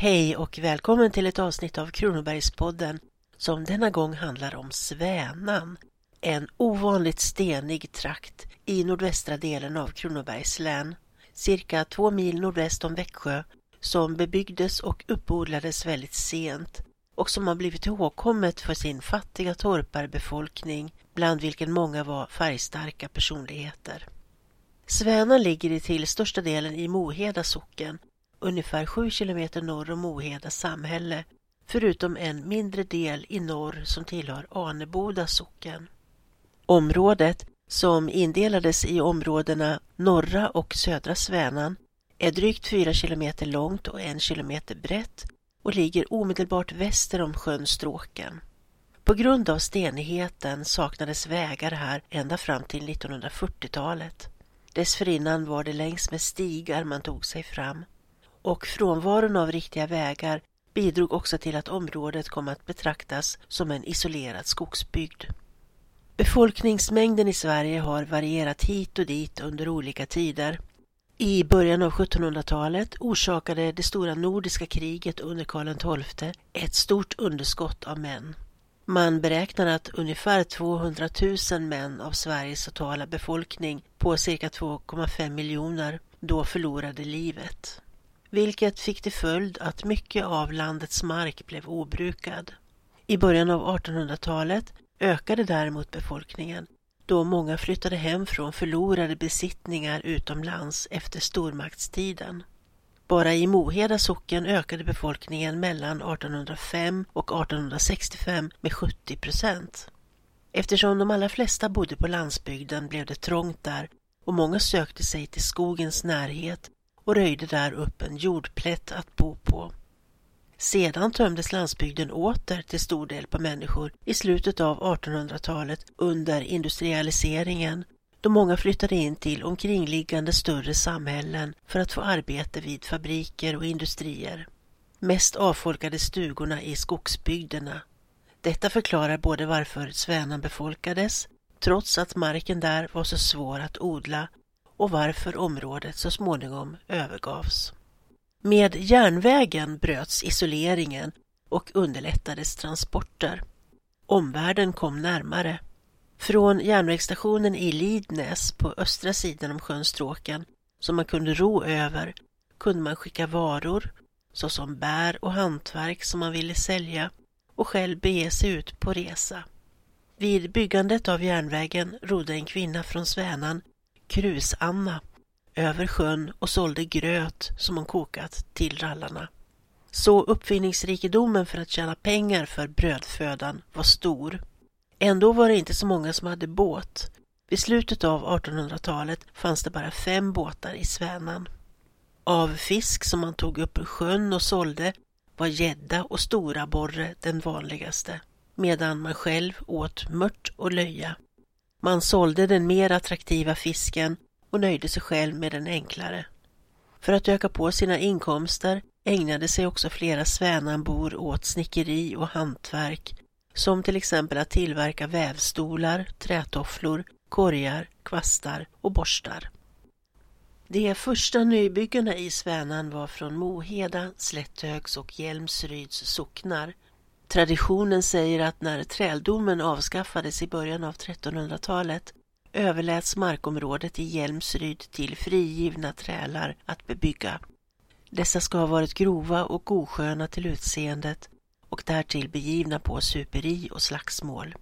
Hej och välkommen till ett avsnitt av Kronobergspodden som denna gång handlar om Svänan. En ovanligt stenig trakt i nordvästra delen av Kronobergs län, cirka två mil nordväst om Växjö, som bebyggdes och uppodlades väldigt sent och som har blivit ihågkommet för sin fattiga torparbefolkning, bland vilken många var färgstarka personligheter. Svänan ligger till största delen i Moheda socken ungefär 7 kilometer norr om Moheda samhälle, förutom en mindre del i norr som tillhör Aneboda socken. Området, som indelades i områdena norra och södra Svänan, är drygt 4 kilometer långt och 1 kilometer brett och ligger omedelbart väster om sjön Stråken. På grund av stenigheten saknades vägar här ända fram till 1940-talet. Dessförinnan var det längs med stigar man tog sig fram och frånvaron av riktiga vägar bidrog också till att området kom att betraktas som en isolerad skogsbygd. Befolkningsmängden i Sverige har varierat hit och dit under olika tider. I början av 1700-talet orsakade det stora nordiska kriget under Karl XII ett stort underskott av män. Man beräknar att ungefär 200 000 män av Sveriges totala befolkning på cirka 2,5 miljoner då förlorade livet vilket fick till följd att mycket av landets mark blev obrukad. I början av 1800-talet ökade däremot befolkningen då många flyttade hem från förlorade besittningar utomlands efter stormaktstiden. Bara i Moheda socken ökade befolkningen mellan 1805 och 1865 med 70 procent. Eftersom de allra flesta bodde på landsbygden blev det trångt där och många sökte sig till skogens närhet och röjde där upp en jordplätt att bo på. Sedan tömdes landsbygden åter till stor del på människor i slutet av 1800-talet under industrialiseringen då många flyttade in till omkringliggande större samhällen för att få arbete vid fabriker och industrier. Mest avfolkades stugorna i skogsbygderna. Detta förklarar både varför Svänan befolkades, trots att marken där var så svår att odla och varför området så småningom övergavs. Med järnvägen bröts isoleringen och underlättades transporter. Omvärlden kom närmare. Från järnvägsstationen i Lidnäs på östra sidan om sjön Stråken, som man kunde ro över, kunde man skicka varor, såsom bär och hantverk som man ville sälja och själv bege sig ut på resa. Vid byggandet av järnvägen rodde en kvinna från Svänan Krus-Anna över sjön och sålde gröt som hon kokat till rallarna. Så uppfinningsrikedomen för att tjäna pengar för brödfödan var stor. Ändå var det inte så många som hade båt. Vid slutet av 1800-talet fanns det bara fem båtar i Svänan. Av fisk som man tog upp ur sjön och sålde var gädda och stora borre den vanligaste, medan man själv åt mört och löja. Man sålde den mer attraktiva fisken och nöjde sig själv med den enklare. För att öka på sina inkomster ägnade sig också flera Svänanbor åt snickeri och hantverk, som till exempel att tillverka vävstolar, trätofflor, korgar, kvastar och borstar. De första nybyggena i Svänan var från Moheda, Slätthögs och Hjälmsryds socknar Traditionen säger att när träldomen avskaffades i början av 1300-talet överläts markområdet i Hjälmsryd till frigivna trälar att bebygga. Dessa ska ha varit grova och osköna till utseendet och därtill begivna på superi och slagsmål.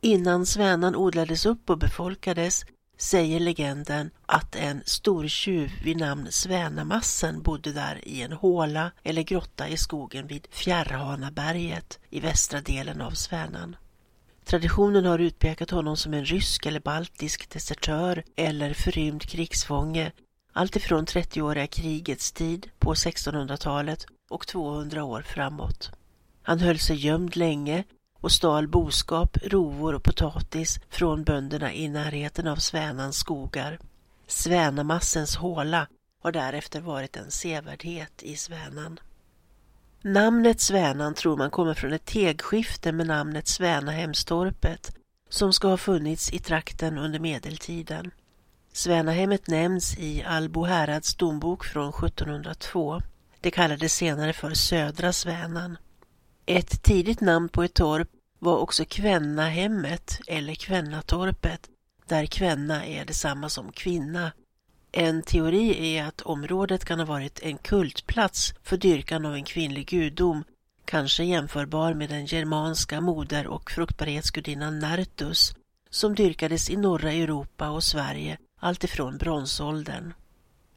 Innan Svänan odlades upp och befolkades säger legenden att en stortjuv vid namn Svänamassen bodde där i en håla eller grotta i skogen vid Fjärrhanaberget i västra delen av Svänan. Traditionen har utpekat honom som en rysk eller baltisk desertör eller förrymd krigsfånge alltifrån 30-åriga krigets tid på 1600-talet och 200 år framåt. Han höll sig gömd länge och stal boskap, rovor och potatis från bönderna i närheten av Svänans skogar. Svänamassens håla har därefter varit en sevärdhet i Svänan. Namnet Svänan tror man kommer från ett tegskifte med namnet Svänahemstorpet som ska ha funnits i trakten under medeltiden. Svänahemmet nämns i Albo härads dombok från 1702. Det kallades senare för Södra Svänan. Ett tidigt namn på ett torp var också Kvennahemmet eller Kvennatorpet, där kvenna är detsamma som kvinna. En teori är att området kan ha varit en kultplats för dyrkan av en kvinnlig gudom, kanske jämförbar med den germanska moder och fruktbarhetsgudinnan Nertus, som dyrkades i norra Europa och Sverige alltifrån bronsåldern.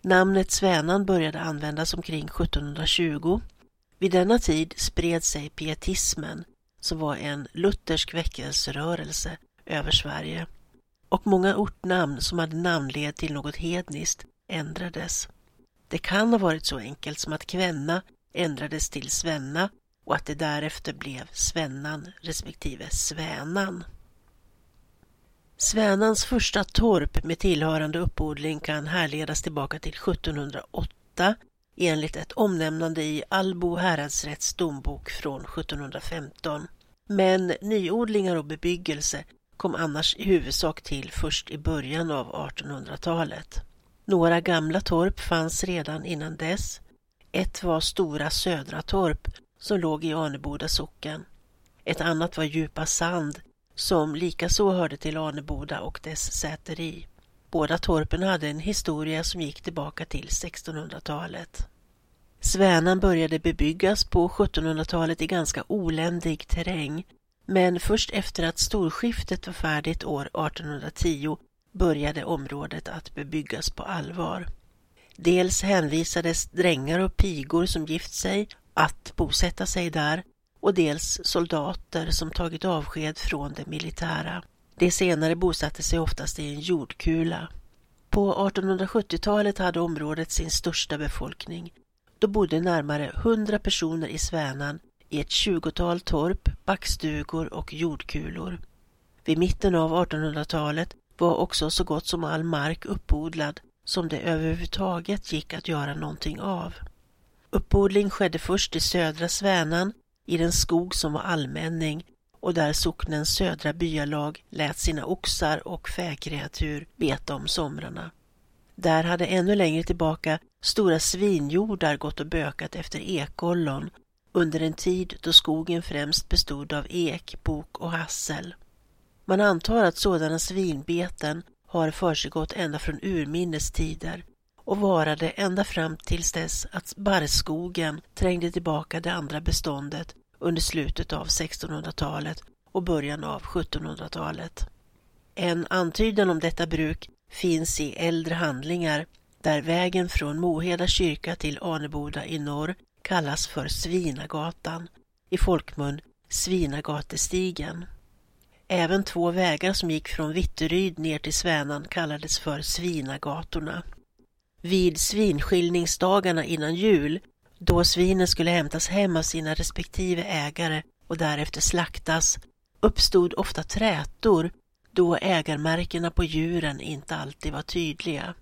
Namnet Svänan började användas omkring 1720. Vid denna tid spred sig pietismen, som var en luthersk väckelserörelse, över Sverige. Och många ortnamn som hade namnled till något hedniskt ändrades. Det kan ha varit så enkelt som att Kvenna ändrades till Svenna och att det därefter blev Svennan respektive Svänan. Svänans första torp med tillhörande uppodling kan härledas tillbaka till 1708 enligt ett omnämnande i Allbo häradsrätts dombok från 1715. Men nyodlingar och bebyggelse kom annars i huvudsak till först i början av 1800-talet. Några gamla torp fanns redan innan dess. Ett var Stora Södra torp som låg i Aneboda socken. Ett annat var Djupa Sand som likaså hörde till Aneboda och dess säteri. Båda torpen hade en historia som gick tillbaka till 1600-talet. Svänan började bebyggas på 1700-talet i ganska oländig terräng, men först efter att storskiftet var färdigt år 1810 började området att bebyggas på allvar. Dels hänvisades drängar och pigor som gift sig att bosätta sig där och dels soldater som tagit avsked från det militära. De senare bosatte sig oftast i en jordkula. På 1870-talet hade området sin största befolkning. Då bodde närmare 100 personer i Svänan i ett tjugotal torp, backstugor och jordkulor. Vid mitten av 1800-talet var också så gott som all mark uppodlad som det överhuvudtaget gick att göra någonting av. Uppodling skedde först i södra Svänan i den skog som var allmänning och där socknens södra byalag lät sina oxar och fäkreatur beta om somrarna. Där hade ännu längre tillbaka stora svinjordar gått och bökat efter ekollon under en tid då skogen främst bestod av ek, bok och hassel. Man antar att sådana svinbeten har försiggått ända från urminnes tider och varade ända fram tills dess att barrskogen trängde tillbaka det andra beståndet under slutet av 1600-talet och början av 1700-talet. En antydan om detta bruk finns i äldre handlingar där vägen från Moheda kyrka till Aneboda i norr kallas för Svinagatan, i folkmun Svinagatestigen. Även två vägar som gick från Vitteryd ner till Svänan kallades för Svinagatorna. Vid svinskiljningsdagarna innan jul, då svinen skulle hämtas hem av sina respektive ägare och därefter slaktas, uppstod ofta trätor då ägarmärkena på djuren inte alltid var tydliga.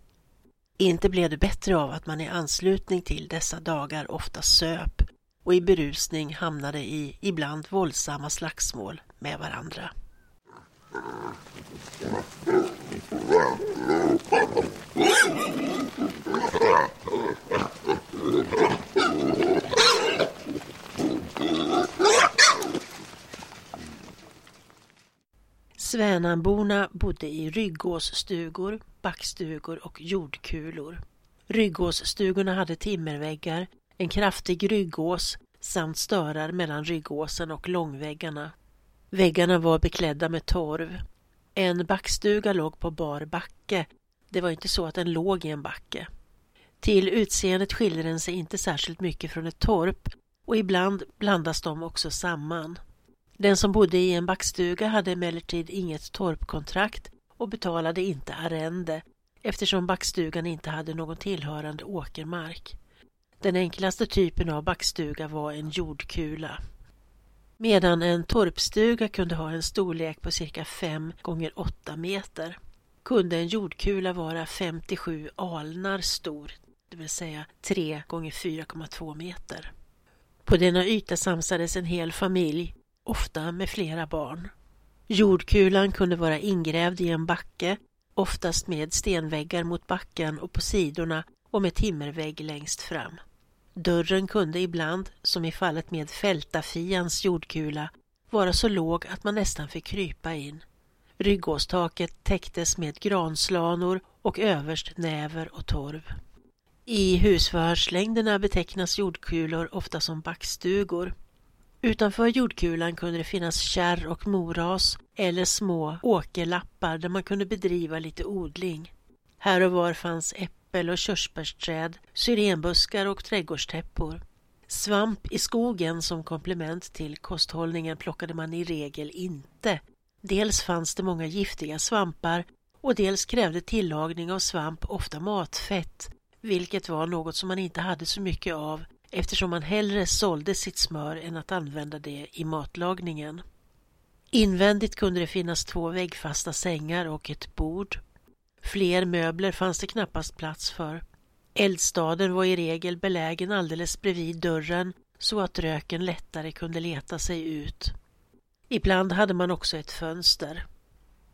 Inte blev det bättre av att man i anslutning till dessa dagar ofta söp och i berusning hamnade i ibland våldsamma slagsmål med varandra. Svänanborna bodde i ryggåsstugor, backstugor och jordkulor. Ryggåsstugorna hade timmerväggar, en kraftig ryggås samt störar mellan ryggåsen och långväggarna. Väggarna var beklädda med torv. En backstuga låg på bar backe. Det var inte så att den låg i en backe. Till utseendet skiljer den sig inte särskilt mycket från ett torp och ibland blandas de också samman. Den som bodde i en backstuga hade emellertid inget torpkontrakt och betalade inte arrende eftersom backstugan inte hade någon tillhörande åkermark. Den enklaste typen av backstuga var en jordkula. Medan en torpstuga kunde ha en storlek på cirka 5 gånger 8 meter kunde en jordkula vara 57 alnar stor, det vill säga 3 gånger 4,2 meter. På denna yta samsades en hel familj ofta med flera barn. Jordkulan kunde vara ingrävd i en backe, oftast med stenväggar mot backen och på sidorna och med timmervägg längst fram. Dörren kunde ibland, som i fallet med fältafians jordkula, vara så låg att man nästan fick krypa in. Ryggåstaket täcktes med granslanor och överst näver och torv. I husförhörslängderna betecknas jordkulor ofta som backstugor. Utanför jordkulan kunde det finnas kärr och moras eller små åkerlappar där man kunde bedriva lite odling. Här och var fanns äpplen äppel och körsbärsträd, syrenbuskar och trädgårdstäppor. Svamp i skogen som komplement till kosthållningen plockade man i regel inte. Dels fanns det många giftiga svampar och dels krävde tillagning av svamp ofta matfett, vilket var något som man inte hade så mycket av eftersom man hellre sålde sitt smör än att använda det i matlagningen. Invändigt kunde det finnas två väggfasta sängar och ett bord. Fler möbler fanns det knappast plats för. Eldstaden var i regel belägen alldeles bredvid dörren så att röken lättare kunde leta sig ut. Ibland hade man också ett fönster.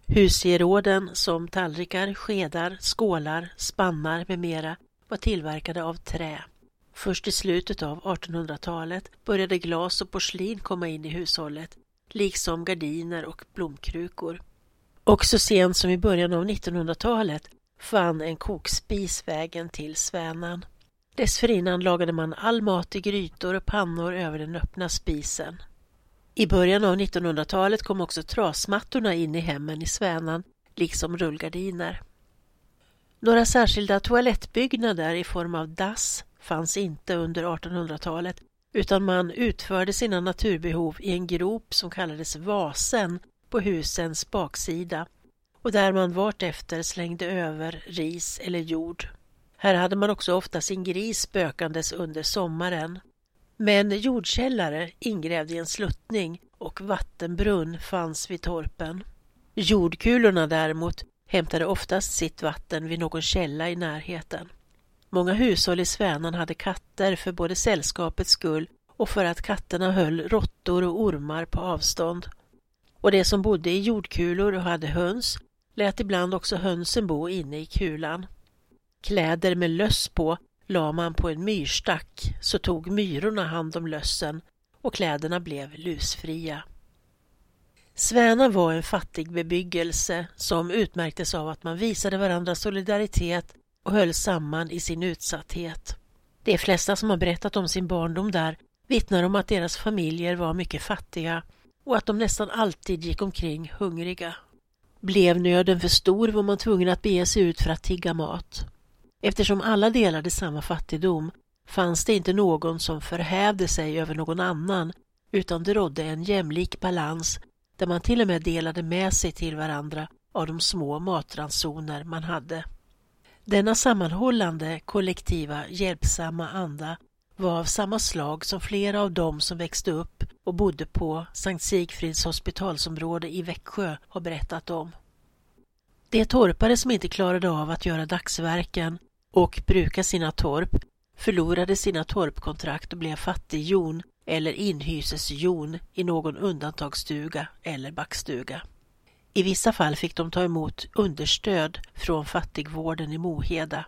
Husgeråden som tallrikar, skedar, skålar, spannar med mera var tillverkade av trä. Först i slutet av 1800-talet började glas och porslin komma in i hushållet, liksom gardiner och blomkrukor. Och så sent som i början av 1900-talet fann en kokspis vägen till Svänan. Dessförinnan lagade man all mat i grytor och pannor över den öppna spisen. I början av 1900-talet kom också trasmattorna in i hemmen i Svänan, liksom rullgardiner. Några särskilda toalettbyggnader i form av dass fanns inte under 1800-talet utan man utförde sina naturbehov i en grop som kallades vasen på husens baksida och där man vartefter slängde över ris eller jord. Här hade man också ofta sin gris spökandes under sommaren. Men jordkällare ingrävd i en sluttning och vattenbrunn fanns vid torpen. Jordkulorna däremot hämtade oftast sitt vatten vid någon källa i närheten. Många hushåll i Svänan hade katter för både sällskapets skull och för att katterna höll råttor och ormar på avstånd. Och de som bodde i jordkulor och hade höns lät ibland också hönsen bo inne i kulan. Kläder med löss på la man på en myrstack så tog myrorna hand om lössen och kläderna blev lusfria. Sväna var en fattig bebyggelse som utmärktes av att man visade varandra solidaritet och höll samman i sin utsatthet. De flesta som har berättat om sin barndom där vittnar om att deras familjer var mycket fattiga och att de nästan alltid gick omkring hungriga. Blev nöden för stor var man tvungen att bege sig ut för att tigga mat. Eftersom alla delade samma fattigdom fanns det inte någon som förhävde sig över någon annan utan det rådde en jämlik balans där man till och med delade med sig till varandra av de små matransoner man hade. Denna sammanhållande, kollektiva, hjälpsamma anda var av samma slag som flera av dem som växte upp och bodde på Sankt Sigfrids hospitalsområde i Växjö har berättat om. De torpare som inte klarade av att göra dagsverken och bruka sina torp förlorade sina torpkontrakt och blev fattighjon eller inhyseshjon i någon undantagsstuga eller backstuga. I vissa fall fick de ta emot understöd från fattigvården i Moheda.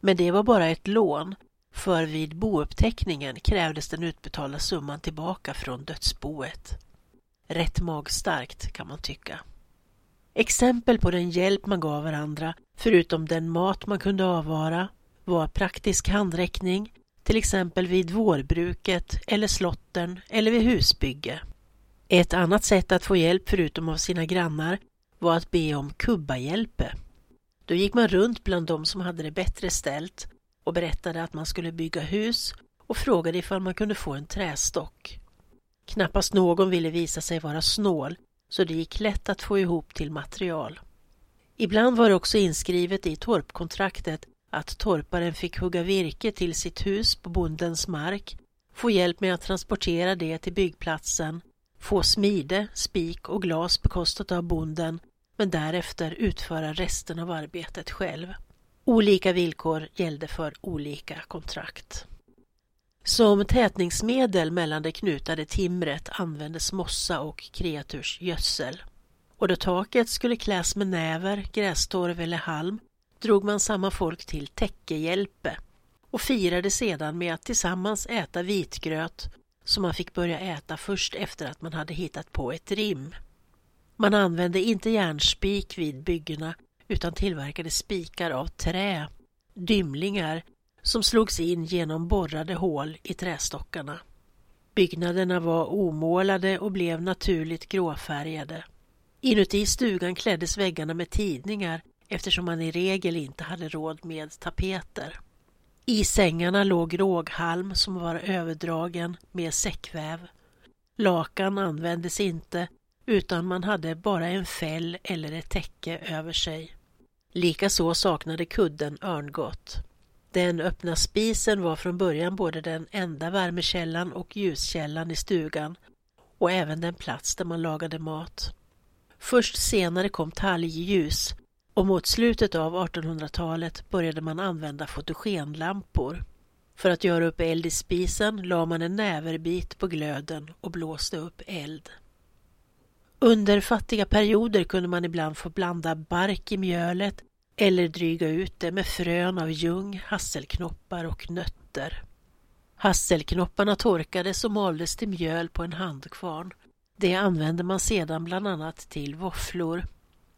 Men det var bara ett lån, för vid bouppteckningen krävdes den utbetalda summan tillbaka från dödsboet. Rätt magstarkt kan man tycka. Exempel på den hjälp man gav varandra, förutom den mat man kunde avvara, var praktisk handräckning, till exempel vid vårbruket eller slotten eller vid husbygge. Ett annat sätt att få hjälp förutom av sina grannar var att be om kubbahjälpe. Då gick man runt bland de som hade det bättre ställt och berättade att man skulle bygga hus och frågade ifall man kunde få en trästock. Knappast någon ville visa sig vara snål så det gick lätt att få ihop till material. Ibland var det också inskrivet i torpkontraktet att torparen fick hugga virke till sitt hus på bondens mark, få hjälp med att transportera det till byggplatsen, få smide, spik och glas bekostat av bonden men därefter utföra resten av arbetet själv. Olika villkor gällde för olika kontrakt. Som tätningsmedel mellan det knutade timret användes mossa och kreatursgödsel. Och då taket skulle kläs med näver, grästorv eller halm drog man samma folk till täckehjälpe och firade sedan med att tillsammans äta vitgröt som man fick börja äta först efter att man hade hittat på ett rim. Man använde inte järnspik vid byggena utan tillverkade spikar av trä, dymlingar, som slogs in genom borrade hål i trästockarna. Byggnaderna var omålade och blev naturligt gråfärgade. Inuti stugan kläddes väggarna med tidningar eftersom man i regel inte hade råd med tapeter. I sängarna låg råghalm som var överdragen med säckväv. Lakan användes inte utan man hade bara en fäll eller ett täcke över sig. Likaså saknade kudden örngott. Den öppna spisen var från början både den enda värmekällan och ljuskällan i stugan och även den plats där man lagade mat. Först senare kom talgljus och mot slutet av 1800-talet började man använda fotogenlampor. För att göra upp eld i spisen la man en näverbit på glöden och blåste upp eld. Under fattiga perioder kunde man ibland få blanda bark i mjölet eller dryga ut det med frön av ljung, hasselknoppar och nötter. Hasselknopparna torkades och maldes till mjöl på en handkvarn. Det använde man sedan bland annat till våfflor.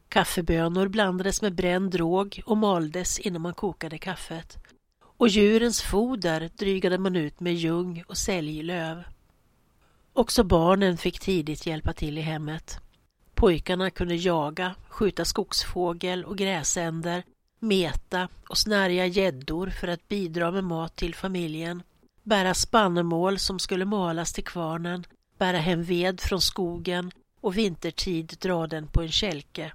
Kaffebönor blandades med bränd råg och maldes innan man kokade kaffet. Och djurens foder drygade man ut med ljung och säljlöv. Också barnen fick tidigt hjälpa till i hemmet. Pojkarna kunde jaga, skjuta skogsfågel och gräsänder, meta och snärja gäddor för att bidra med mat till familjen, bära spannmål som skulle malas till kvarnen, bära hem ved från skogen och vintertid dra den på en kälke.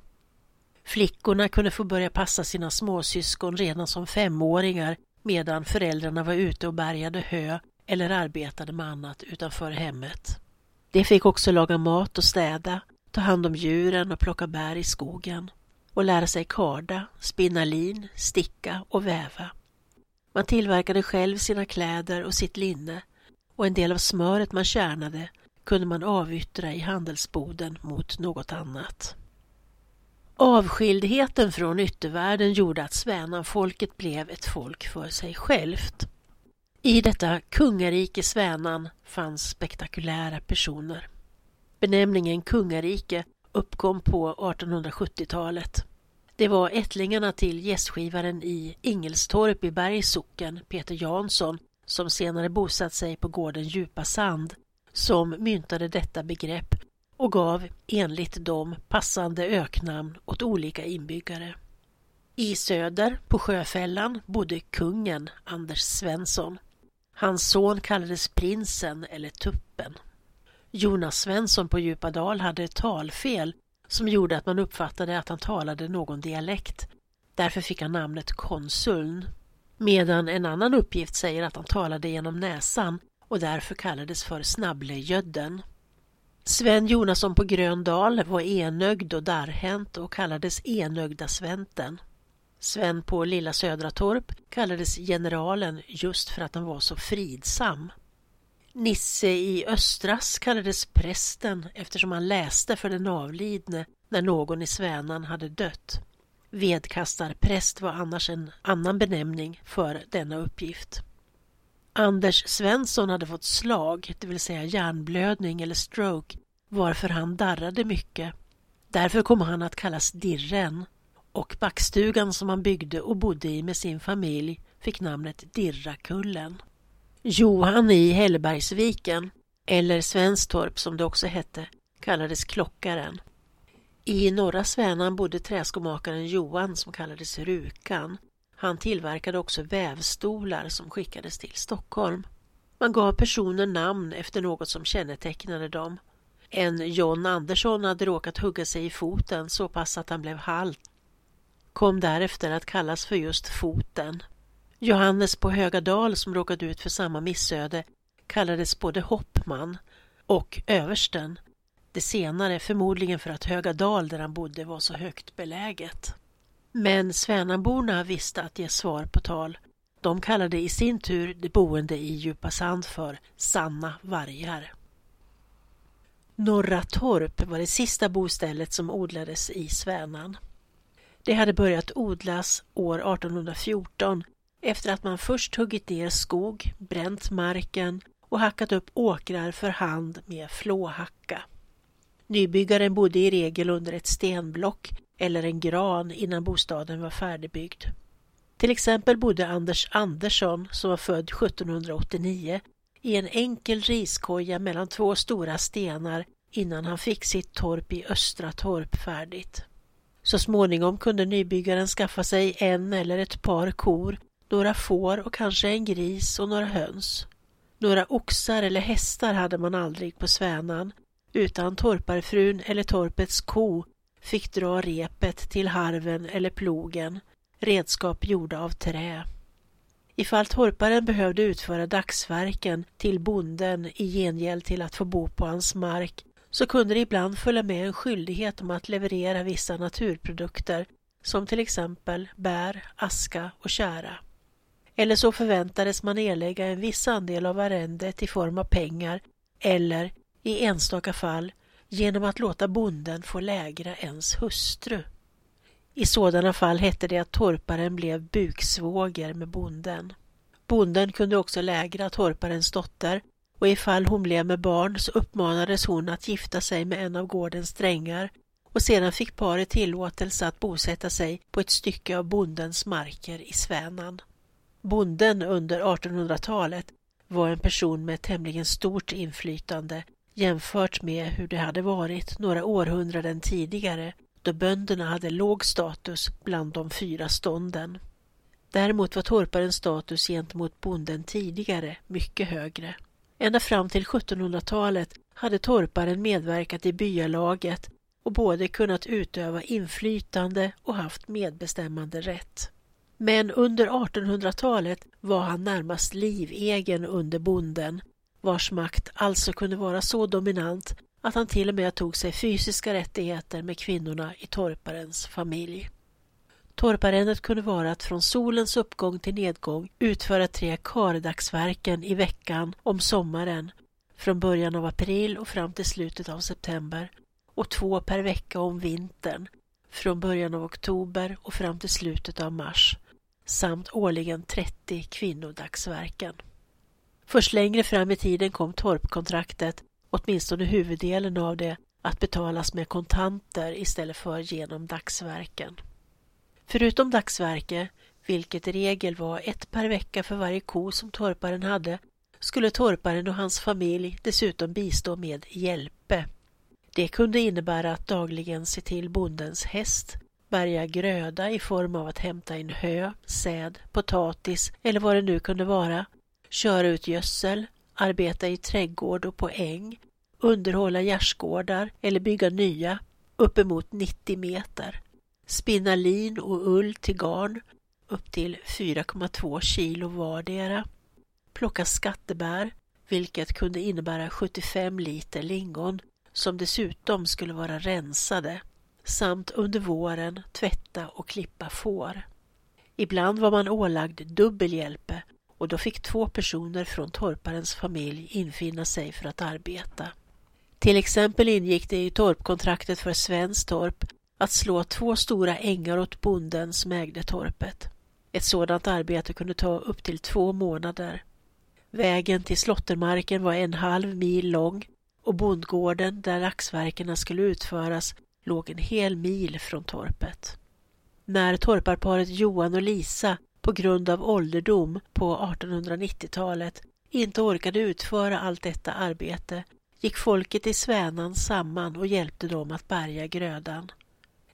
Flickorna kunde få börja passa sina småsyskon redan som femåringar medan föräldrarna var ute och bärgade hö eller arbetade med annat utanför hemmet. De fick också laga mat och städa, ta hand om djuren och plocka bär i skogen och lära sig karda, spinna lin, sticka och väva. Man tillverkade själv sina kläder och sitt linne och en del av smöret man tjänade kunde man avyttra i handelsboden mot något annat. Avskildheten från yttervärlden gjorde att Svänanfolket blev ett folk för sig självt. I detta kungarike Svänan fanns spektakulära personer. Benämningen kungarike uppkom på 1870-talet. Det var ättlingarna till gästskivaren i Ingelstorp i Bergs socken, Peter Jansson, som senare bosatt sig på gården Djupa Sand, som myntade detta begrepp och gav enligt dem passande öknamn åt olika inbyggare. I söder, på Sjöfällan, bodde kungen Anders Svensson. Hans son kallades prinsen eller tuppen. Jonas Svensson på Djupadal hade ett talfel som gjorde att man uppfattade att han talade någon dialekt. Därför fick han namnet konsuln. Medan en annan uppgift säger att han talade genom näsan och därför kallades för Snabblegödden. Sven Jonasson på Gröndal var enögd och darrhänt och kallades Enögda Sventen. Sven på Lilla Södratorp kallades generalen just för att han var så fridsam. Nisse i Östras kallades prästen eftersom han läste för den avlidne när någon i Svänan hade dött. Vedkastarpräst var annars en annan benämning för denna uppgift. Anders Svensson hade fått slag, det vill säga hjärnblödning eller stroke, varför han darrade mycket. Därför kom han att kallas Dirren och backstugan som han byggde och bodde i med sin familj fick namnet Dirrakullen. Johan i Hellbergsviken, eller Svenstorp som det också hette, kallades Klockaren. I norra Svänan bodde träskomakaren Johan som kallades Rukan. Han tillverkade också vävstolar som skickades till Stockholm. Man gav personer namn efter något som kännetecknade dem. En John Andersson hade råkat hugga sig i foten så pass att han blev halt. Kom därefter att kallas för just foten. Johannes på Högadal som råkade ut för samma missöde kallades både Hoppman och Översten. Det senare förmodligen för att Högadal där han bodde var så högt beläget. Men Svänanborna visste att ge svar på tal. De kallade i sin tur de boende i Djupa Sand för sanna vargar. Norra Torp var det sista bostället som odlades i Svänan. Det hade börjat odlas år 1814 efter att man först huggit ner skog, bränt marken och hackat upp åkrar för hand med flåhacka. Nybyggaren bodde i regel under ett stenblock eller en gran innan bostaden var färdigbyggd. Till exempel bodde Anders Andersson, som var född 1789, i en enkel riskoja mellan två stora stenar innan han fick sitt torp i Östra Torp färdigt. Så småningom kunde nybyggaren skaffa sig en eller ett par kor, några får och kanske en gris och några höns. Några oxar eller hästar hade man aldrig på Svänan, utan torparfrun eller torpets ko fick dra repet till harven eller plogen, redskap gjorda av trä. Ifall torparen behövde utföra dagsverken till bonden i gengäld till att få bo på hans mark så kunde det ibland följa med en skyldighet om att leverera vissa naturprodukter som till exempel bär, aska och kära. Eller så förväntades man erlägga en viss andel av arrendet i form av pengar eller, i enstaka fall, genom att låta bonden få lägra ens hustru. I sådana fall hette det att torparen blev buksvåger med bonden. Bonden kunde också lägra torparens dotter och ifall hon blev med barn så uppmanades hon att gifta sig med en av gårdens drängar och sedan fick paret tillåtelse att bosätta sig på ett stycke av bondens marker i Svänan. Bonden under 1800-talet var en person med tämligen stort inflytande jämfört med hur det hade varit några århundraden tidigare då bönderna hade låg status bland de fyra stånden. Däremot var torparens status gentemot bonden tidigare mycket högre. Ända fram till 1700-talet hade torparen medverkat i byalaget och både kunnat utöva inflytande och haft medbestämmande rätt. Men under 1800-talet var han närmast livegen under bonden, vars makt alltså kunde vara så dominant att han till och med tog sig fysiska rättigheter med kvinnorna i torparens familj. Torparennet kunde vara att från solens uppgång till nedgång utföra tre kardagsverken i veckan om sommaren från början av april och fram till slutet av september och två per vecka om vintern från början av oktober och fram till slutet av mars samt årligen 30 kvinnodagsverken. Först längre fram i tiden kom torpkontraktet, åtminstone huvuddelen av det, att betalas med kontanter istället för genom dagsverken. Förutom dagsverke, vilket i regel var ett per vecka för varje ko som torparen hade, skulle torparen och hans familj dessutom bistå med hjälpe. Det kunde innebära att dagligen se till bondens häst, bärga gröda i form av att hämta in hö, säd, potatis eller vad det nu kunde vara, köra ut gödsel, arbeta i trädgård och på äng, underhålla gärdsgårdar eller bygga nya uppemot 90 meter spinna lin och ull till garn upp till 4,2 kilo vardera, plocka skattebär, vilket kunde innebära 75 liter lingon som dessutom skulle vara rensade, samt under våren tvätta och klippa får. Ibland var man ålagd dubbel hjälpe och då fick två personer från torparens familj infinna sig för att arbeta. Till exempel ingick det i torpkontraktet för Svenstorp att slå två stora ängar åt bonden som ägde torpet. Ett sådant arbete kunde ta upp till två månader. Vägen till slottermarken var en halv mil lång och bondgården där dagsverkena skulle utföras låg en hel mil från torpet. När torparparet Johan och Lisa på grund av ålderdom på 1890-talet inte orkade utföra allt detta arbete gick folket i Svänan samman och hjälpte dem att bärga grödan.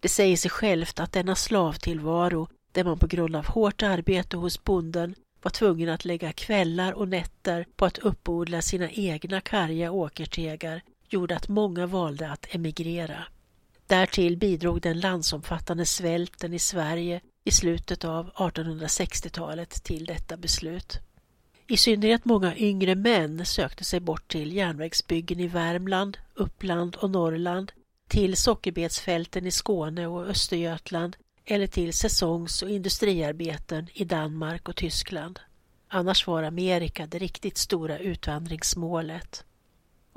Det säger sig självt att denna slavtillvaro, där man på grund av hårt arbete hos bonden var tvungen att lägga kvällar och nätter på att uppodla sina egna karga åkertegar, gjorde att många valde att emigrera. Därtill bidrog den landsomfattande svälten i Sverige i slutet av 1860-talet till detta beslut. I synnerhet många yngre män sökte sig bort till järnvägsbyggen i Värmland, Uppland och Norrland till sockerbetsfälten i Skåne och Östergötland eller till säsongs och industriarbeten i Danmark och Tyskland. Annars var Amerika det riktigt stora utvandringsmålet.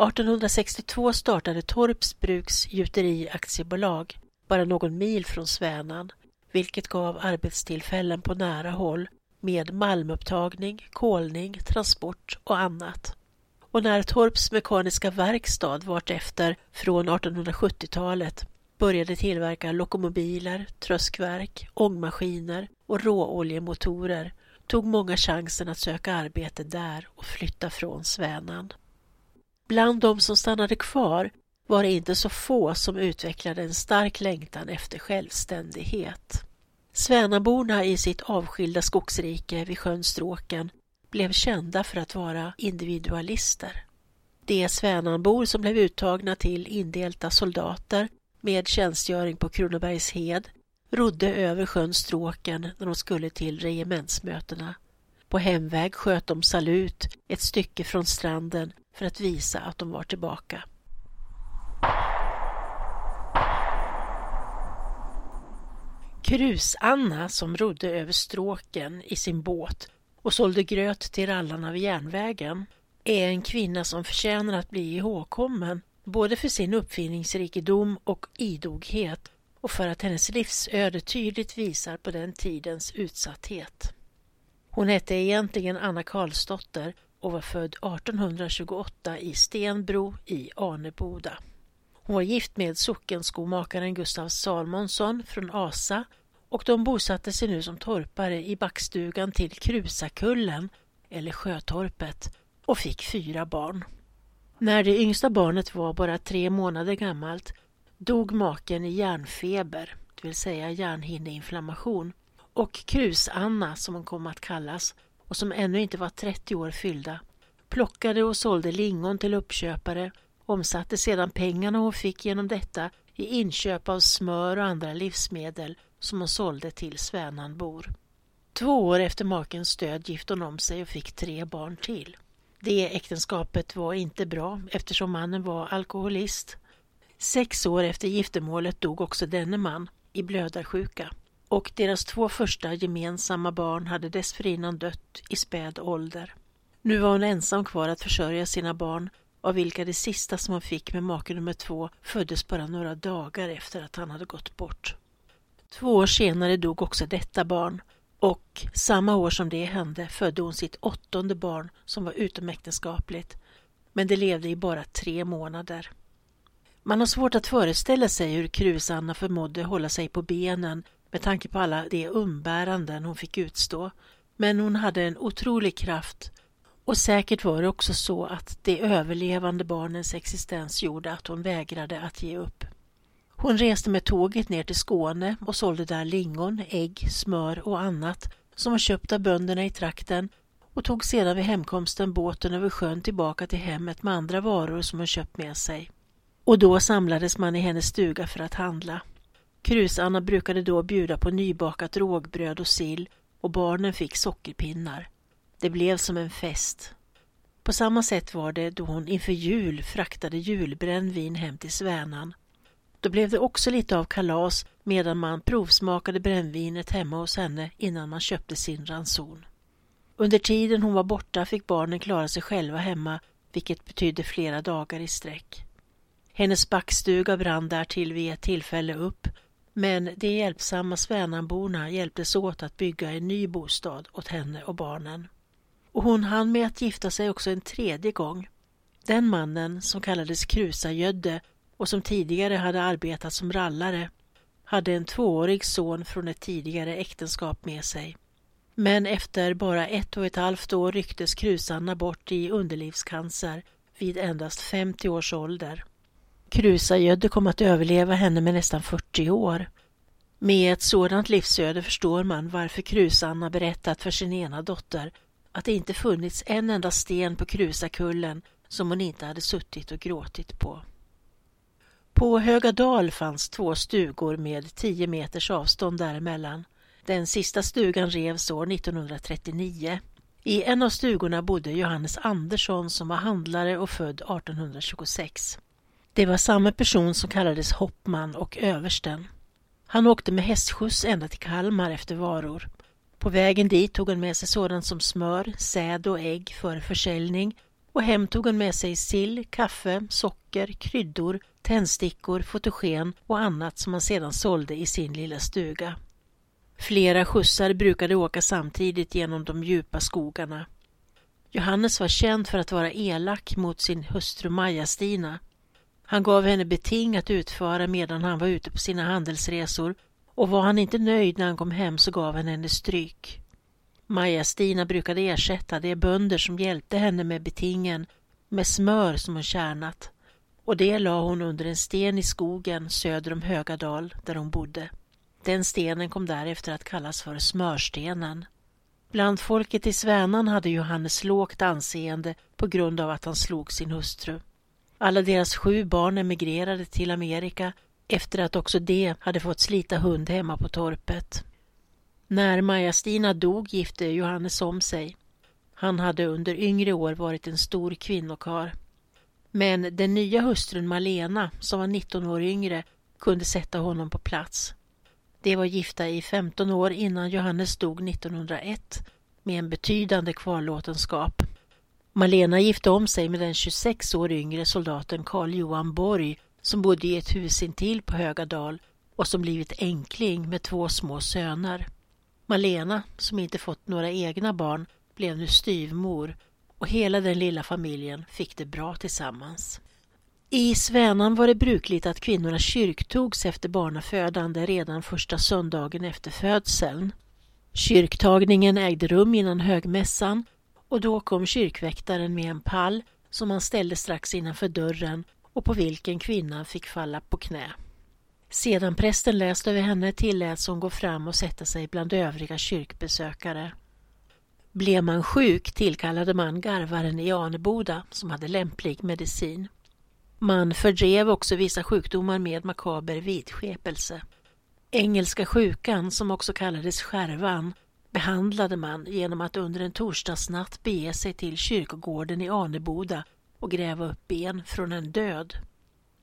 1862 startade Torps Bruks gjuteri aktiebolag bara någon mil från Svänan, vilket gav arbetstillfällen på nära håll med malmupptagning, kolning, transport och annat. Och när Torps mekaniska verkstad vartefter från 1870-talet började tillverka lokomobiler, tröskverk, ångmaskiner och råoljemotorer tog många chansen att söka arbete där och flytta från Svänan. Bland de som stannade kvar var det inte så få som utvecklade en stark längtan efter självständighet. Svänaborna i sitt avskilda skogsrike vid sjön Stråken blev kända för att vara individualister. De Svänanbor som blev uttagna till indelta soldater med tjänstgöring på Kronobergshed rodde över sjön Stråken när de skulle till regementsmötena. På hemväg sköt de salut ett stycke från stranden för att visa att de var tillbaka. Krus-Anna som rodde över stråken i sin båt och sålde gröt till rallarna vid järnvägen är en kvinna som förtjänar att bli ihågkommen både för sin uppfinningsrikedom och idoghet och för att hennes livsöde tydligt visar på den tidens utsatthet. Hon hette egentligen Anna Karlsdotter och var född 1828 i Stenbro i Arneboda. Hon var gift med sockenskomakaren Gustav Salmonsson från Asa och de bosatte sig nu som torpare i backstugan till Krusakullen, eller Sjötorpet, och fick fyra barn. När det yngsta barnet var bara tre månader gammalt dog maken i hjärnfeber, det vill säga hjärnhinneinflammation, och Krus-Anna, som hon kom att kallas, och som ännu inte var 30 år fyllda, plockade och sålde lingon till uppköpare, omsatte sedan pengarna hon fick genom detta i inköp av smör och andra livsmedel som hon sålde till Svänanbor. Två år efter makens död gifte hon om sig och fick tre barn till. Det äktenskapet var inte bra eftersom mannen var alkoholist. Sex år efter giftermålet dog också denne man i blödarsjuka och deras två första gemensamma barn hade dessförinnan dött i späd ålder. Nu var hon ensam kvar att försörja sina barn av vilka det sista som hon fick med make nummer två föddes bara några dagar efter att han hade gått bort. Två år senare dog också detta barn och samma år som det hände födde hon sitt åttonde barn som var utomäktenskapligt men det levde i bara tre månader. Man har svårt att föreställa sig hur Krusanna förmådde hålla sig på benen med tanke på alla de umbäranden hon fick utstå. Men hon hade en otrolig kraft och säkert var det också så att de överlevande barnens existens gjorde att hon vägrade att ge upp. Hon reste med tåget ner till Skåne och sålde där lingon, ägg, smör och annat som var köpt av bönderna i trakten och tog sedan vid hemkomsten båten över sjön tillbaka till hemmet med andra varor som hon köpt med sig. Och då samlades man i hennes stuga för att handla. Krus-Anna brukade då bjuda på nybakat rågbröd och sill och barnen fick sockerpinnar. Det blev som en fest. På samma sätt var det då hon inför jul fraktade julbrännvin hem till Svänan. Då blev det också lite av kalas medan man provsmakade brännvinet hemma hos henne innan man köpte sin ranson. Under tiden hon var borta fick barnen klara sig själva hemma, vilket betydde flera dagar i sträck. Hennes backstuga brann därtill vid ett tillfälle upp, men de hjälpsamma Svänanborna hjälptes åt att bygga en ny bostad åt henne och barnen. Och hon hann med att gifta sig också en tredje gång. Den mannen, som kallades Krusagödde och som tidigare hade arbetat som rallare, hade en tvåårig son från ett tidigare äktenskap med sig. Men efter bara ett och ett halvt år rycktes Krusanna bort i underlivscancer vid endast 50 års ålder. Krusagödde kom att överleva henne med nästan 40 år. Med ett sådant livsöde förstår man varför Krusanna berättat för sin ena dotter att det inte funnits en enda sten på Krusakullen som hon inte hade suttit och gråtit på. På Höga Dal fanns två stugor med tio meters avstånd däremellan. Den sista stugan revs år 1939. I en av stugorna bodde Johannes Andersson som var handlare och född 1826. Det var samma person som kallades Hoppman och översten. Han åkte med hästskjuts ända till Kalmar efter varor. På vägen dit tog han med sig sådant som smör, säd och ägg för försäljning och hem tog hon med sig sill, kaffe, socker, kryddor, tändstickor, fotogen och annat som han sedan sålde i sin lilla stuga. Flera skjutsar brukade åka samtidigt genom de djupa skogarna. Johannes var känd för att vara elak mot sin hustru Maja-Stina. Han gav henne beting att utföra medan han var ute på sina handelsresor och var han inte nöjd när han kom hem så gav han henne stryk. Maja-Stina brukade ersätta de bönder som hjälpte henne med betingen med smör som hon kärnat och det la hon under en sten i skogen söder om Högadal där hon bodde. Den stenen kom därefter att kallas för smörstenen. Bland folket i Svänan hade Johannes lågt anseende på grund av att han slog sin hustru. Alla deras sju barn emigrerade till Amerika efter att också de hade fått slita hund hemma på torpet. När Maja-Stina dog gifte Johannes om sig. Han hade under yngre år varit en stor kvinnokar. Men den nya hustrun Malena, som var 19 år yngre, kunde sätta honom på plats. De var gifta i 15 år innan Johannes dog 1901 med en betydande kvarlåtenskap. Malena gifte om sig med den 26 år yngre soldaten Karl Johan Borg som bodde i ett hus intill på Högadal och som blivit enkling med två små söner. Malena, som inte fått några egna barn, blev nu styvmor och hela den lilla familjen fick det bra tillsammans. I Svänan var det brukligt att kvinnorna kyrktogs efter barnafödande redan första söndagen efter födseln. Kyrktagningen ägde rum innan högmässan och då kom kyrkväktaren med en pall som han ställde strax innanför dörren och på vilken kvinnan fick falla på knä. Sedan prästen läst över henne tilläts hon gå fram och sätta sig bland övriga kyrkbesökare. Blev man sjuk tillkallade man garvaren i Aneboda som hade lämplig medicin. Man fördrev också vissa sjukdomar med makaber vidskepelse. Engelska sjukan, som också kallades skärvan, behandlade man genom att under en torsdagsnatt bege sig till kyrkogården i Aneboda och gräva upp ben från en död.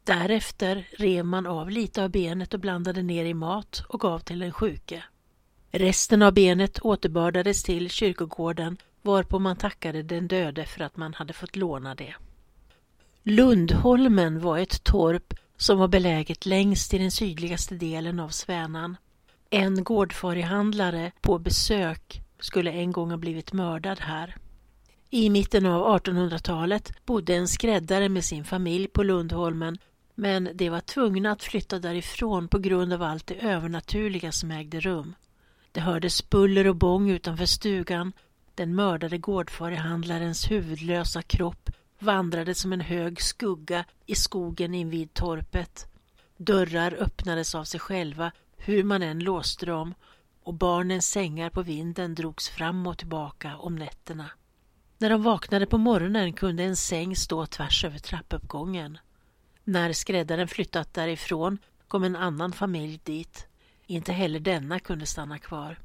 Därefter rev man av lite av benet och blandade ner i mat och gav till den sjuke. Resten av benet återbördades till kyrkogården varpå man tackade den döde för att man hade fått låna det. Lundholmen var ett torp som var beläget längst i den sydligaste delen av Svänan. En gårdfarihandlare på besök skulle en gång ha blivit mördad här. I mitten av 1800-talet bodde en skräddare med sin familj på Lundholmen men de var tvungna att flytta därifrån på grund av allt det övernaturliga som ägde rum. Det hördes buller och bång utanför stugan. Den mördade gårdfarihandlarens huvudlösa kropp vandrade som en hög skugga i skogen invid torpet. Dörrar öppnades av sig själva hur man än låste dem och barnens sängar på vinden drogs fram och tillbaka om nätterna. När de vaknade på morgonen kunde en säng stå tvärs över trappuppgången. När skräddaren flyttat därifrån kom en annan familj dit. Inte heller denna kunde stanna kvar.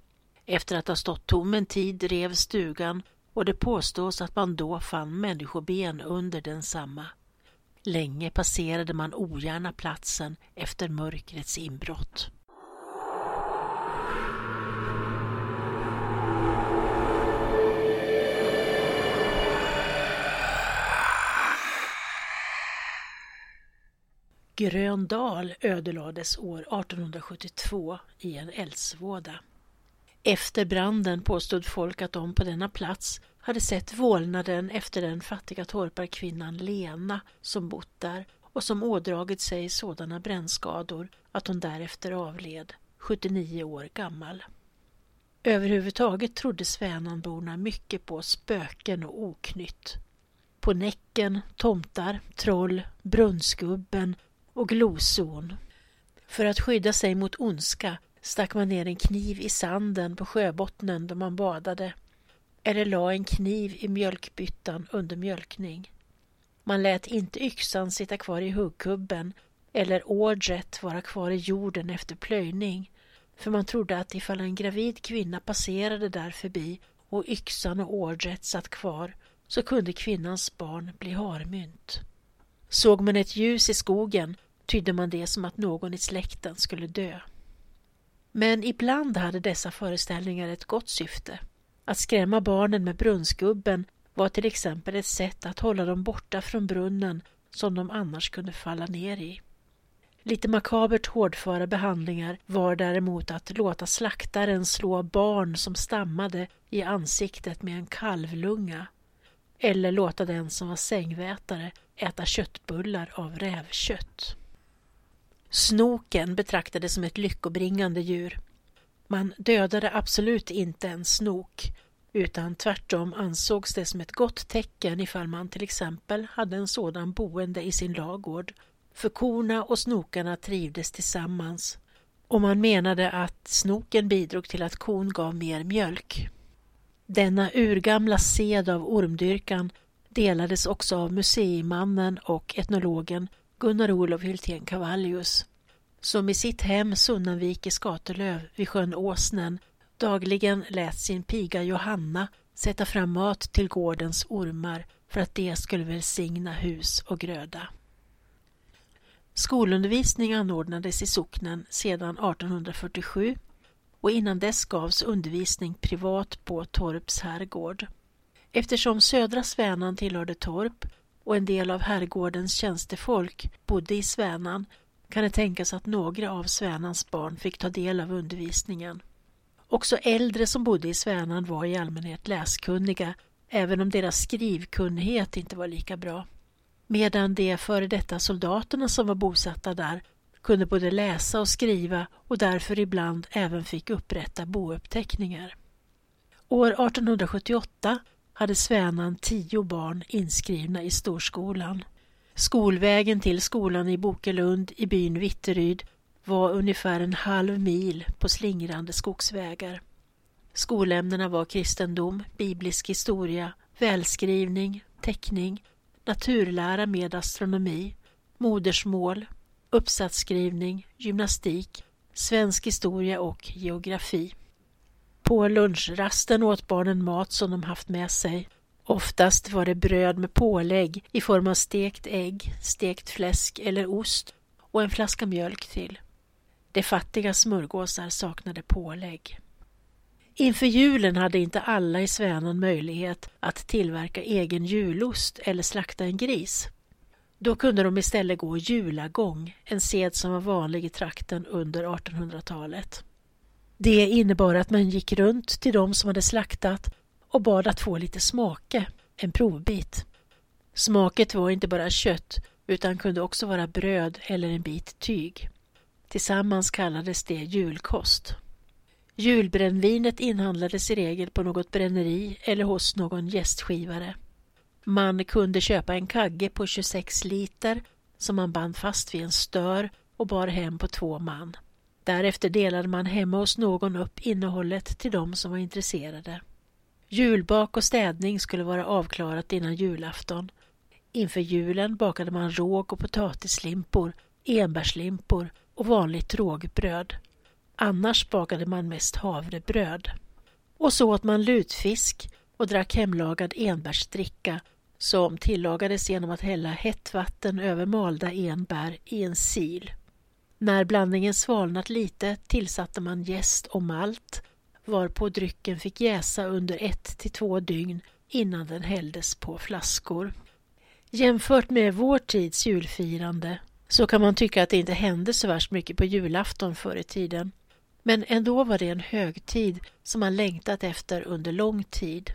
Efter att ha stått tom en tid revs stugan och det påstås att man då fann människoben under densamma. Länge passerade man ogärna platsen efter mörkrets inbrott. Gröndal ödelades år 1872 i en eldsvåda. Efter branden påstod folk att de på denna plats hade sett vålnaden efter den fattiga torparkvinnan Lena som bott där och som ådragit sig sådana brännskador att hon därefter avled, 79 år gammal. Överhuvudtaget trodde Svänanborna mycket på spöken och oknytt. På Näcken, tomtar, troll, brunnsgubben och glosorn. För att skydda sig mot ondska stack man ner en kniv i sanden på sjöbottnen då man badade eller la en kniv i mjölkbyttan under mjölkning. Man lät inte yxan sitta kvar i huggkubben eller ordret vara kvar i jorden efter plöjning för man trodde att ifall en gravid kvinna passerade där förbi och yxan och ordret satt kvar så kunde kvinnans barn bli harmynt. Såg man ett ljus i skogen tydde man det som att någon i släkten skulle dö. Men ibland hade dessa föreställningar ett gott syfte. Att skrämma barnen med brunnsgubben var till exempel ett sätt att hålla dem borta från brunnen som de annars kunde falla ner i. Lite makabert hårdföra behandlingar var däremot att låta slaktaren slå barn som stammade i ansiktet med en kalvlunga eller låta den som var sängvätare äta köttbullar av rävkött. Snoken betraktades som ett lyckobringande djur. Man dödade absolut inte en snok utan tvärtom ansågs det som ett gott tecken ifall man till exempel hade en sådan boende i sin lagård. För korna och snokarna trivdes tillsammans och man menade att snoken bidrog till att kon gav mer mjölk. Denna urgamla sed av ormdyrkan delades också av museimannen och etnologen Gunnar-Olof Hultén Cavallius som i sitt hem Sunnanvik i Skatelöv vid sjön Åsnen dagligen lät sin piga Johanna sätta fram mat till gårdens ormar för att det skulle välsigna hus och gröda. Skolundervisning anordnades i socknen sedan 1847 och innan dess gavs undervisning privat på Torps herrgård. Eftersom södra Svänan tillhörde Torp och en del av herrgårdens tjänstefolk bodde i Svänan kan det tänkas att några av Svänans barn fick ta del av undervisningen. Också äldre som bodde i Svänan var i allmänhet läskunniga, även om deras skrivkunnighet inte var lika bra. Medan de före detta soldaterna som var bosatta där kunde både läsa och skriva och därför ibland även fick upprätta bouppteckningar. År 1878 hade Svänan tio barn inskrivna i storskolan. Skolvägen till skolan i Bokelund i byn Vitteryd var ungefär en halv mil på slingrande skogsvägar. Skolämnena var kristendom, biblisk historia, välskrivning, teckning, naturlära med astronomi, modersmål, uppsatsskrivning, gymnastik, svensk historia och geografi. På lunchrasten åt barnen mat som de haft med sig. Oftast var det bröd med pålägg i form av stekt ägg, stekt fläsk eller ost och en flaska mjölk till. De fattiga smörgåsar saknade pålägg. Inför julen hade inte alla i Svänen möjlighet att tillverka egen julost eller slakta en gris. Då kunde de istället gå julagång, en sed som var vanlig i trakten under 1800-talet. Det innebar att man gick runt till de som hade slaktat och bad att få lite smake, en provbit. Smaket var inte bara kött utan kunde också vara bröd eller en bit tyg. Tillsammans kallades det julkost. Julbrännvinet inhandlades i regel på något bränneri eller hos någon gästskivare. Man kunde köpa en kagge på 26 liter som man band fast vid en stör och bar hem på två man. Därefter delade man hemma hos någon upp innehållet till de som var intresserade. Julbak och städning skulle vara avklarat innan julafton. Inför julen bakade man råg och potatislimpor, enbärslimpor och vanligt rågbröd. Annars bakade man mest havrebröd. Och så åt man lutfisk och drack hemlagad enbärsdricka som tillagades genom att hälla hett vatten över malda enbär i en sil. När blandningen svalnat lite tillsatte man jäst och malt varpå drycken fick jäsa under ett till två dygn innan den hälldes på flaskor. Jämfört med vår tids julfirande så kan man tycka att det inte hände så värst mycket på julafton förr i tiden. Men ändå var det en högtid som man längtat efter under lång tid.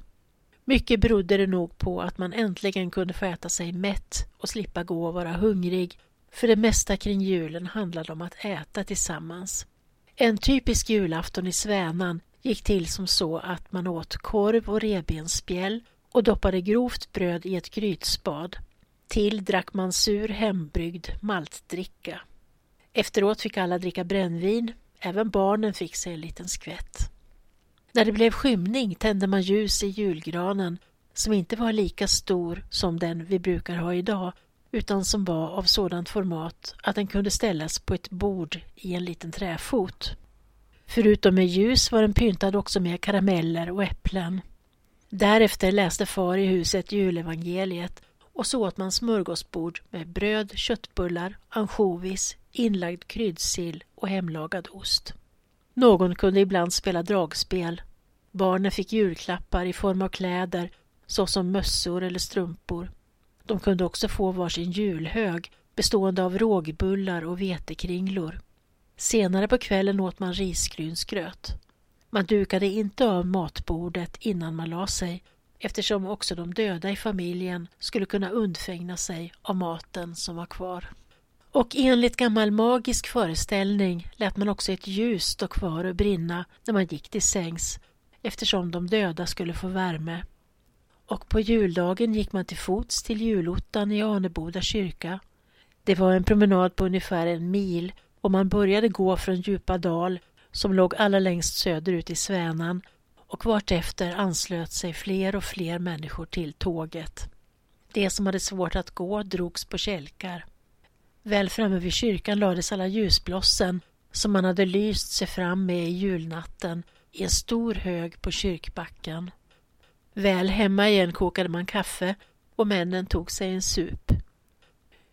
Mycket berodde det nog på att man äntligen kunde få äta sig mätt och slippa gå och vara hungrig för det mesta kring julen handlade om att äta tillsammans. En typisk julafton i Svänan gick till som så att man åt korv och revbensspjäll och doppade grovt bröd i ett grytspad. Till drack man sur hembryggd maltdricka. Efteråt fick alla dricka brännvin, även barnen fick sig en liten skvätt. När det blev skymning tände man ljus i julgranen som inte var lika stor som den vi brukar ha idag utan som var av sådant format att den kunde ställas på ett bord i en liten träfot. Förutom med ljus var den pyntad också med karameller och äpplen. Därefter läste far i huset julevangeliet och så åt man smörgåsbord med bröd, köttbullar, ansjovis, inlagd kryddsill och hemlagad ost. Någon kunde ibland spela dragspel. Barnen fick julklappar i form av kläder såsom mössor eller strumpor. De kunde också få varsin julhög bestående av rågbullar och vetekringlor. Senare på kvällen åt man risgrynsgröt. Man dukade inte av matbordet innan man la sig eftersom också de döda i familjen skulle kunna undfägna sig av maten som var kvar. Och enligt gammal magisk föreställning lät man också ett ljus stå kvar och brinna när man gick till sängs eftersom de döda skulle få värme. Och på juldagen gick man till fots till julottan i Aneboda kyrka. Det var en promenad på ungefär en mil och man började gå från djupa dal som låg allra längst söderut i Svänan och vartefter anslöt sig fler och fler människor till tåget. De som hade svårt att gå drogs på kälkar. Väl framme vid kyrkan lades alla ljusblossen som man hade lyst sig fram med i julnatten i en stor hög på kyrkbacken. Väl hemma igen kokade man kaffe och männen tog sig en sup.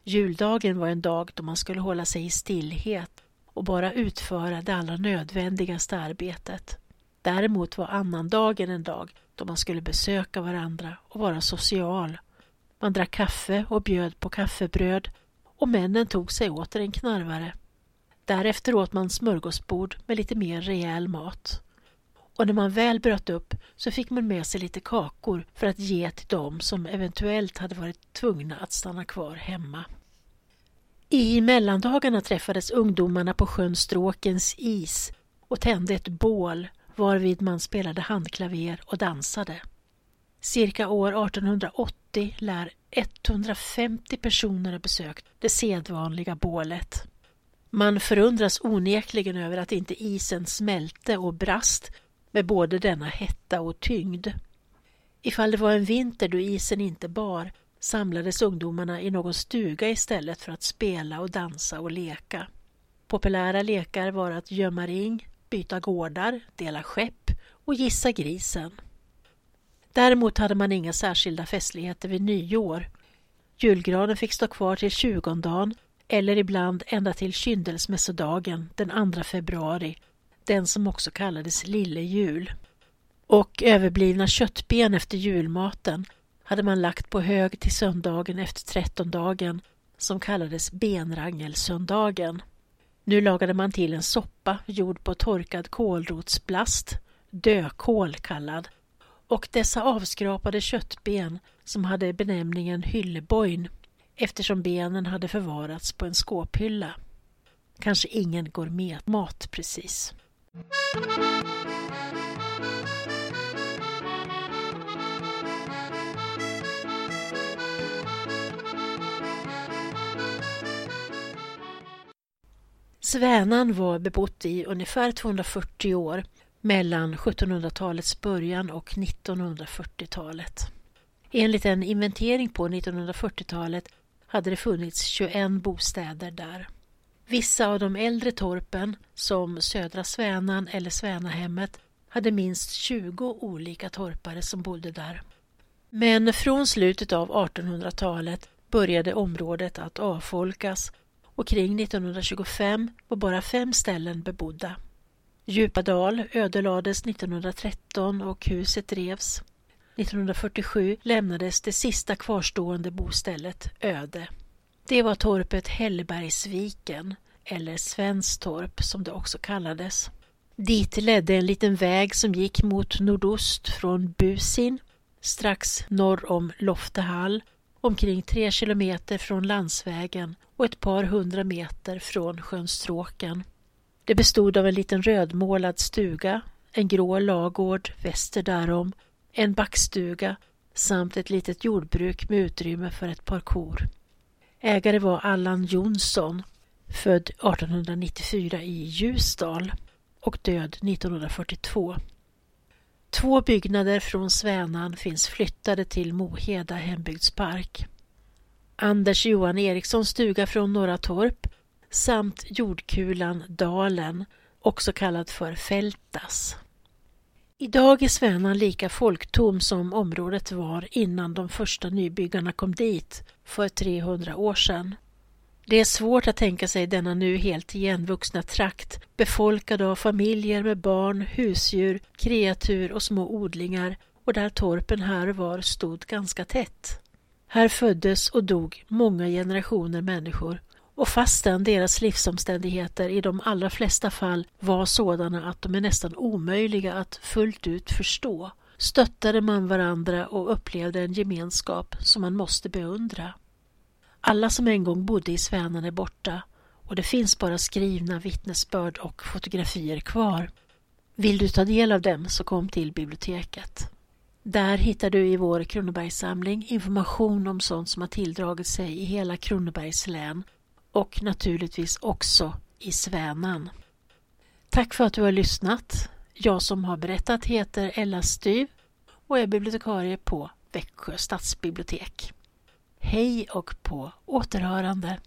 Juldagen var en dag då man skulle hålla sig i stillhet och bara utföra det allra nödvändigaste arbetet. Däremot var annandagen en dag då man skulle besöka varandra och vara social. Man drack kaffe och bjöd på kaffebröd och männen tog sig åter en knarvare. Därefter åt man smörgåsbord med lite mer rejäl mat. Och när man väl bröt upp så fick man med sig lite kakor för att ge till dem som eventuellt hade varit tvungna att stanna kvar hemma. I mellandagarna träffades ungdomarna på sjön Stråkens is och tände ett bål varvid man spelade handklaver och dansade. Cirka år 1880 lär 150 personer ha besökt det sedvanliga bålet. Man förundras onekligen över att inte isen smälte och brast med både denna hetta och tyngd. Ifall det var en vinter då isen inte bar samlades ungdomarna i någon stuga istället för att spela och dansa och leka. Populära lekar var att gömma ring, byta gårdar, dela skepp och gissa grisen. Däremot hade man inga särskilda festligheter vid nyår. Julgranen fick stå kvar till tjugondagen eller ibland ända till kyndelsmässodagen den 2 februari, den som också kallades lillejul. Och överblivna köttben efter julmaten hade man lagt på hög till söndagen efter trettondagen som kallades benrangelsöndagen. Nu lagade man till en soppa gjord på torkad kålrotsblast, dökål kallad, och dessa avskrapade köttben som hade benämningen hyllebojn eftersom benen hade förvarats på en skåphylla. Kanske ingen gourmetmat precis. Svänan var bebott i ungefär 240 år mellan 1700-talets början och 1940-talet. Enligt en inventering på 1940-talet hade det funnits 21 bostäder där. Vissa av de äldre torpen, som Södra Svänan eller Svänahemmet, hade minst 20 olika torpare som bodde där. Men från slutet av 1800-talet började området att avfolkas och kring 1925 var bara fem ställen bebodda. Djupadal ödelades 1913 och huset revs. 1947 lämnades det sista kvarstående bostället öde. Det var torpet Hellbergsviken, eller Svenstorp som det också kallades. Dit ledde en liten väg som gick mot nordost från Busin, strax norr om Loftehall, omkring tre kilometer från landsvägen och ett par hundra meter från sjön Stråken. Det bestod av en liten rödmålad stuga, en grå lagård väster därom, en backstuga samt ett litet jordbruk med utrymme för ett par kor. Ägare var Allan Jonsson, född 1894 i Ljusdal och död 1942. Två byggnader från Svänan finns flyttade till Moheda hembygdspark. Anders Johan Erikssons stuga från Norra Torp samt jordkulan Dalen, också kallad för Fältas. Idag är Svänan lika folktom som området var innan de första nybyggarna kom dit för 300 år sedan. Det är svårt att tänka sig denna nu helt igenvuxna trakt befolkad av familjer med barn, husdjur, kreatur och små odlingar och där torpen här och var stod ganska tätt. Här föddes och dog många generationer människor och fastän deras livsomständigheter i de allra flesta fall var sådana att de är nästan omöjliga att fullt ut förstå stöttade man varandra och upplevde en gemenskap som man måste beundra. Alla som en gång bodde i Svänan är borta och det finns bara skrivna vittnesbörd och fotografier kvar. Vill du ta del av dem så kom till biblioteket. Där hittar du i vår Kronobergssamling information om sånt som har tilldragit sig i hela Kronobergs län och naturligtvis också i Svänan. Tack för att du har lyssnat. Jag som har berättat heter Ella Styv och är bibliotekarie på Växjö stadsbibliotek. Hej och på återhörande!